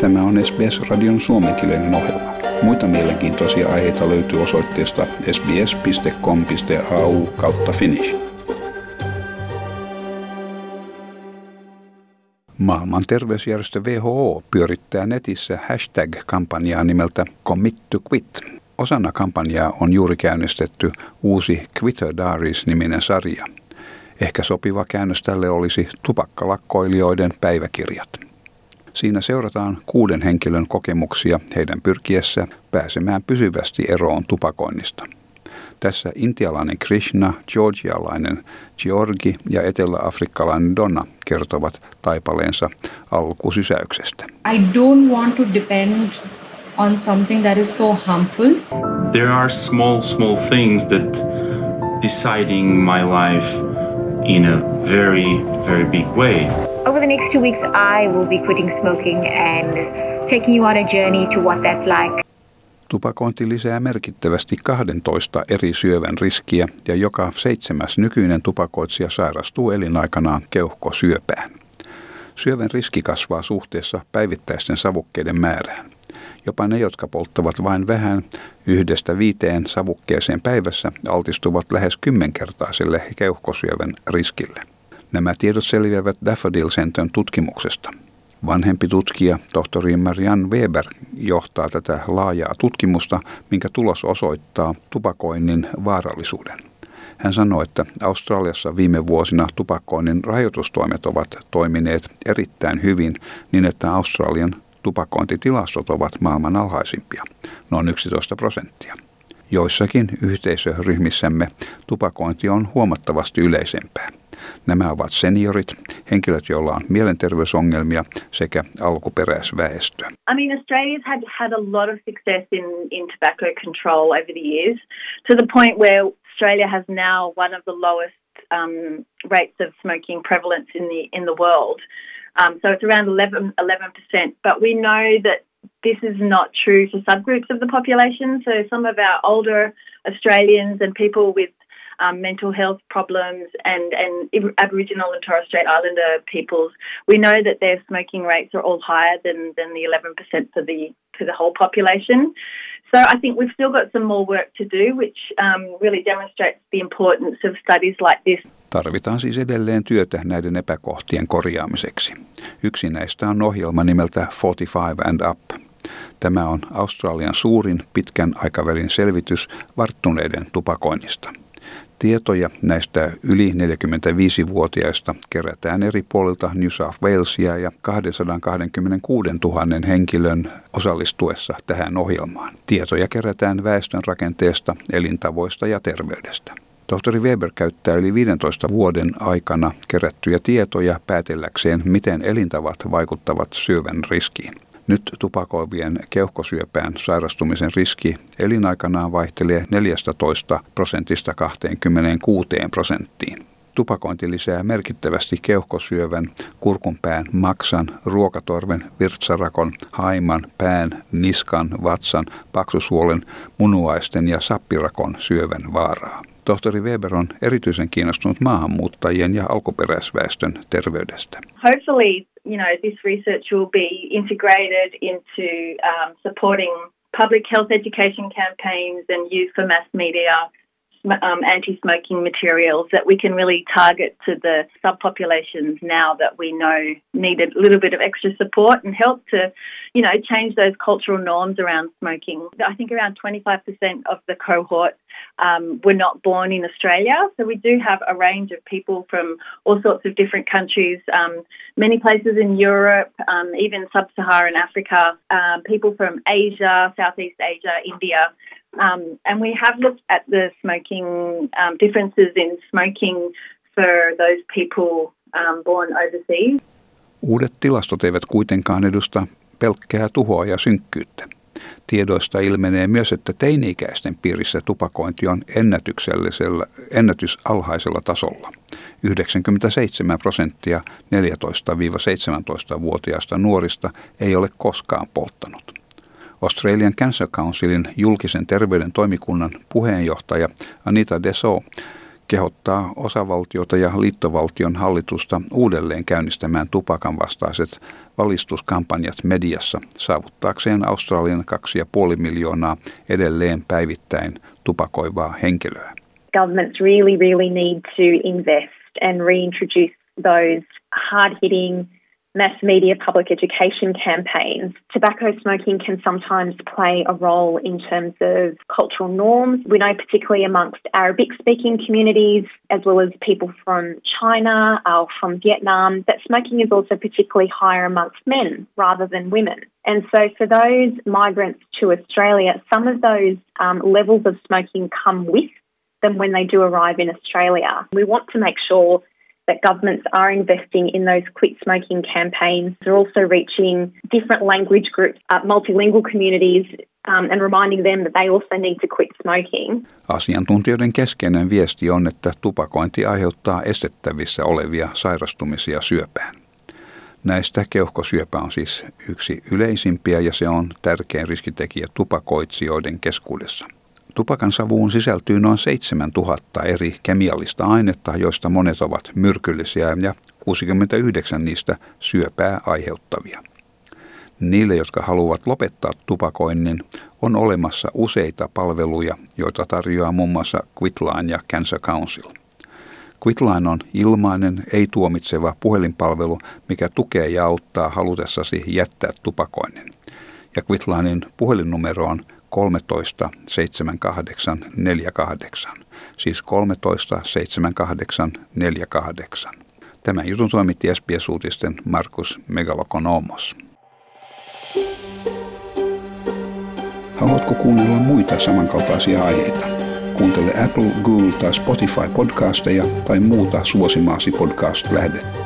Tämä on SBS-radion suomenkielinen ohjelma. Muita mielenkiintoisia aiheita löytyy osoitteesta sbs.com.au kautta finnish. Maailman terveysjärjestö WHO pyörittää netissä hashtag-kampanjaa nimeltä Commit to Quit. Osana kampanjaa on juuri käynnistetty uusi Quitter Diaries-niminen sarja. Ehkä sopiva käännös tälle olisi tupakkalakkoilijoiden päiväkirjat. Siinä seurataan kuuden henkilön kokemuksia heidän pyrkiessä pääsemään pysyvästi eroon tupakoinnista. Tässä intialainen Krishna, georgialainen Georgi ja eteläafrikkalainen Donna kertovat taipaleensa alkusysäyksestä. I don't want to depend on something that is so harmful. There are small, small things that deciding my life in a very, very big way. Over the next two weeks, I will be quitting smoking and taking you on a journey to what that's like. Tupakointi lisää merkittävästi 12 eri syövän riskiä ja joka seitsemäs nykyinen tupakoitsija sairastuu elinaikanaan keuhkosyöpään. Syövän riski kasvaa suhteessa päivittäisten savukkeiden määrään. Jopa ne, jotka polttavat vain vähän yhdestä viiteen savukkeeseen päivässä, altistuvat lähes kymmenkertaiselle keuhkosyövän riskille. Nämä tiedot selviävät Daffodil Centern tutkimuksesta. Vanhempi tutkija, tohtori Marianne Weber, johtaa tätä laajaa tutkimusta, minkä tulos osoittaa tupakoinnin vaarallisuuden. Hän sanoi, että Australiassa viime vuosina tupakoinnin rajoitustoimet ovat toimineet erittäin hyvin niin, että Australian tupakointitilastot ovat maailman alhaisimpia, noin 11 prosenttia. Joissakin yhteisöryhmissämme tupakointi on huomattavasti yleisempää. Nämä ovat seniorit, henkilöt, joilla on mielenterveysongelmia sekä alkuperäisväestö. I mean, Australia's had had a lot of success in, in tobacco control over the years to the point where Australia has now one of the lowest um, rates of smoking prevalence in the in the world. Um, so it's around 11, 11%. But we know that this is not true for subgroups of the population. So some of our older Australians and people with um, mental health problems and, and Aboriginal and Torres Strait Islander peoples, we know that their smoking rates are all higher than, than the 11% for the, for the whole population. So I think we've still got some more work to do, which um, really demonstrates the importance of studies like this. Tarvitaan siis edelleen työtä näiden epäkohtien korjaamiseksi. Yksi näistä on ohjelma nimeltä 45 and Up. Tämä on Australian suurin pitkän aikavälin selvitys varttuneiden tupakoinnista. Tietoja näistä yli 45-vuotiaista kerätään eri puolilta New South Walesia ja 226 000 henkilön osallistuessa tähän ohjelmaan. Tietoja kerätään väestön rakenteesta, elintavoista ja terveydestä. Tohtori Weber käyttää yli 15 vuoden aikana kerättyjä tietoja päätelläkseen, miten elintavat vaikuttavat syövän riskiin. Nyt tupakoivien keuhkosyöpään sairastumisen riski elinaikanaan vaihtelee 14 prosentista 26 prosenttiin. Tupakointi lisää merkittävästi keuhkosyövän, kurkunpään, maksan, ruokatorven, virtsarakon, haiman, pään, niskan, vatsan, paksusuolen, munuaisten ja sappirakon syövän vaaraa. Tohtori Weber on erityisen kiinnostunut maahanmuuttajien ja alkuperäisväestön terveydestä. Hopefully, you know, this research will be integrated into um, supporting public health education campaigns and use for mass media um, anti-smoking materials that we can really target to the subpopulations now that we know need a little bit of extra support and help to, you know, change those cultural norms around smoking. I think around 25% of the cohort um, were not born in Australia, so we do have a range of people from all sorts of different countries, um, many places in Europe, um, even sub-Saharan Africa, um, people from Asia, Southeast Asia, India. Um, and we have looked at the smoking um, differences in smoking for those people um, born overseas. Uudet tilastot eivät kuitenkaan edusta pelkkää tuhoa ja synkkyyttä. Tiedoista ilmenee myös, että teini-ikäisten piirissä tupakointi on ennätyksellisellä, ennätysalhaisella tasolla. 97 prosenttia 14-17-vuotiaista nuorista ei ole koskaan polttanut. Australian Cancer Councilin julkisen terveyden toimikunnan puheenjohtaja Anita Deso kehottaa osavaltiota ja liittovaltion hallitusta uudelleen käynnistämään tupakan vastaiset valistuskampanjat mediassa saavuttaakseen Australian 2,5 miljoonaa edelleen päivittäin tupakoivaa henkilöä. Governments really, really need to invest and reintroduce those hard-hitting mass media public education campaigns. Tobacco smoking can sometimes play a role in terms of cultural norms. We know, particularly amongst Arabic speaking communities, as well as people from China or from Vietnam, that smoking is also particularly higher amongst men rather than women. And so, for those migrants to Australia, some of those um, levels of smoking come with them when they do arrive in Australia. We want to make sure that governments are investing in those quit smoking campaigns. They're also reaching different language groups, uh, multilingual communities, um, and reminding them that they also need to quit smoking. Asiantuntijoiden keskeinen viesti on, että tupakointi aiheuttaa estettävissä olevia sairastumisia syöpään. Näistä keuhkosyöpä on siis yksi yleisimpiä ja se on tärkein riskitekijä tupakoitsijoiden keskuudessa. Tupakan savuun sisältyy noin 7000 eri kemiallista ainetta, joista monet ovat myrkyllisiä ja 69 niistä syöpää aiheuttavia. Niille, jotka haluavat lopettaa tupakoinnin, on olemassa useita palveluja, joita tarjoaa muun muassa Quitline ja Cancer Council. Quitline on ilmainen, ei-tuomitseva puhelinpalvelu, mikä tukee ja auttaa halutessasi jättää tupakoinnin. Ja Quitlinein puhelinnumero on 13 78 48, siis 13 78 48. Tämän jutun toimitti SBS-uutisten Markus Megalokonomos. Haluatko kuunnella muita samankaltaisia aiheita? Kuuntele Apple, Google tai Spotify podcasteja tai muuta suosimaasi podcast-lähdettä.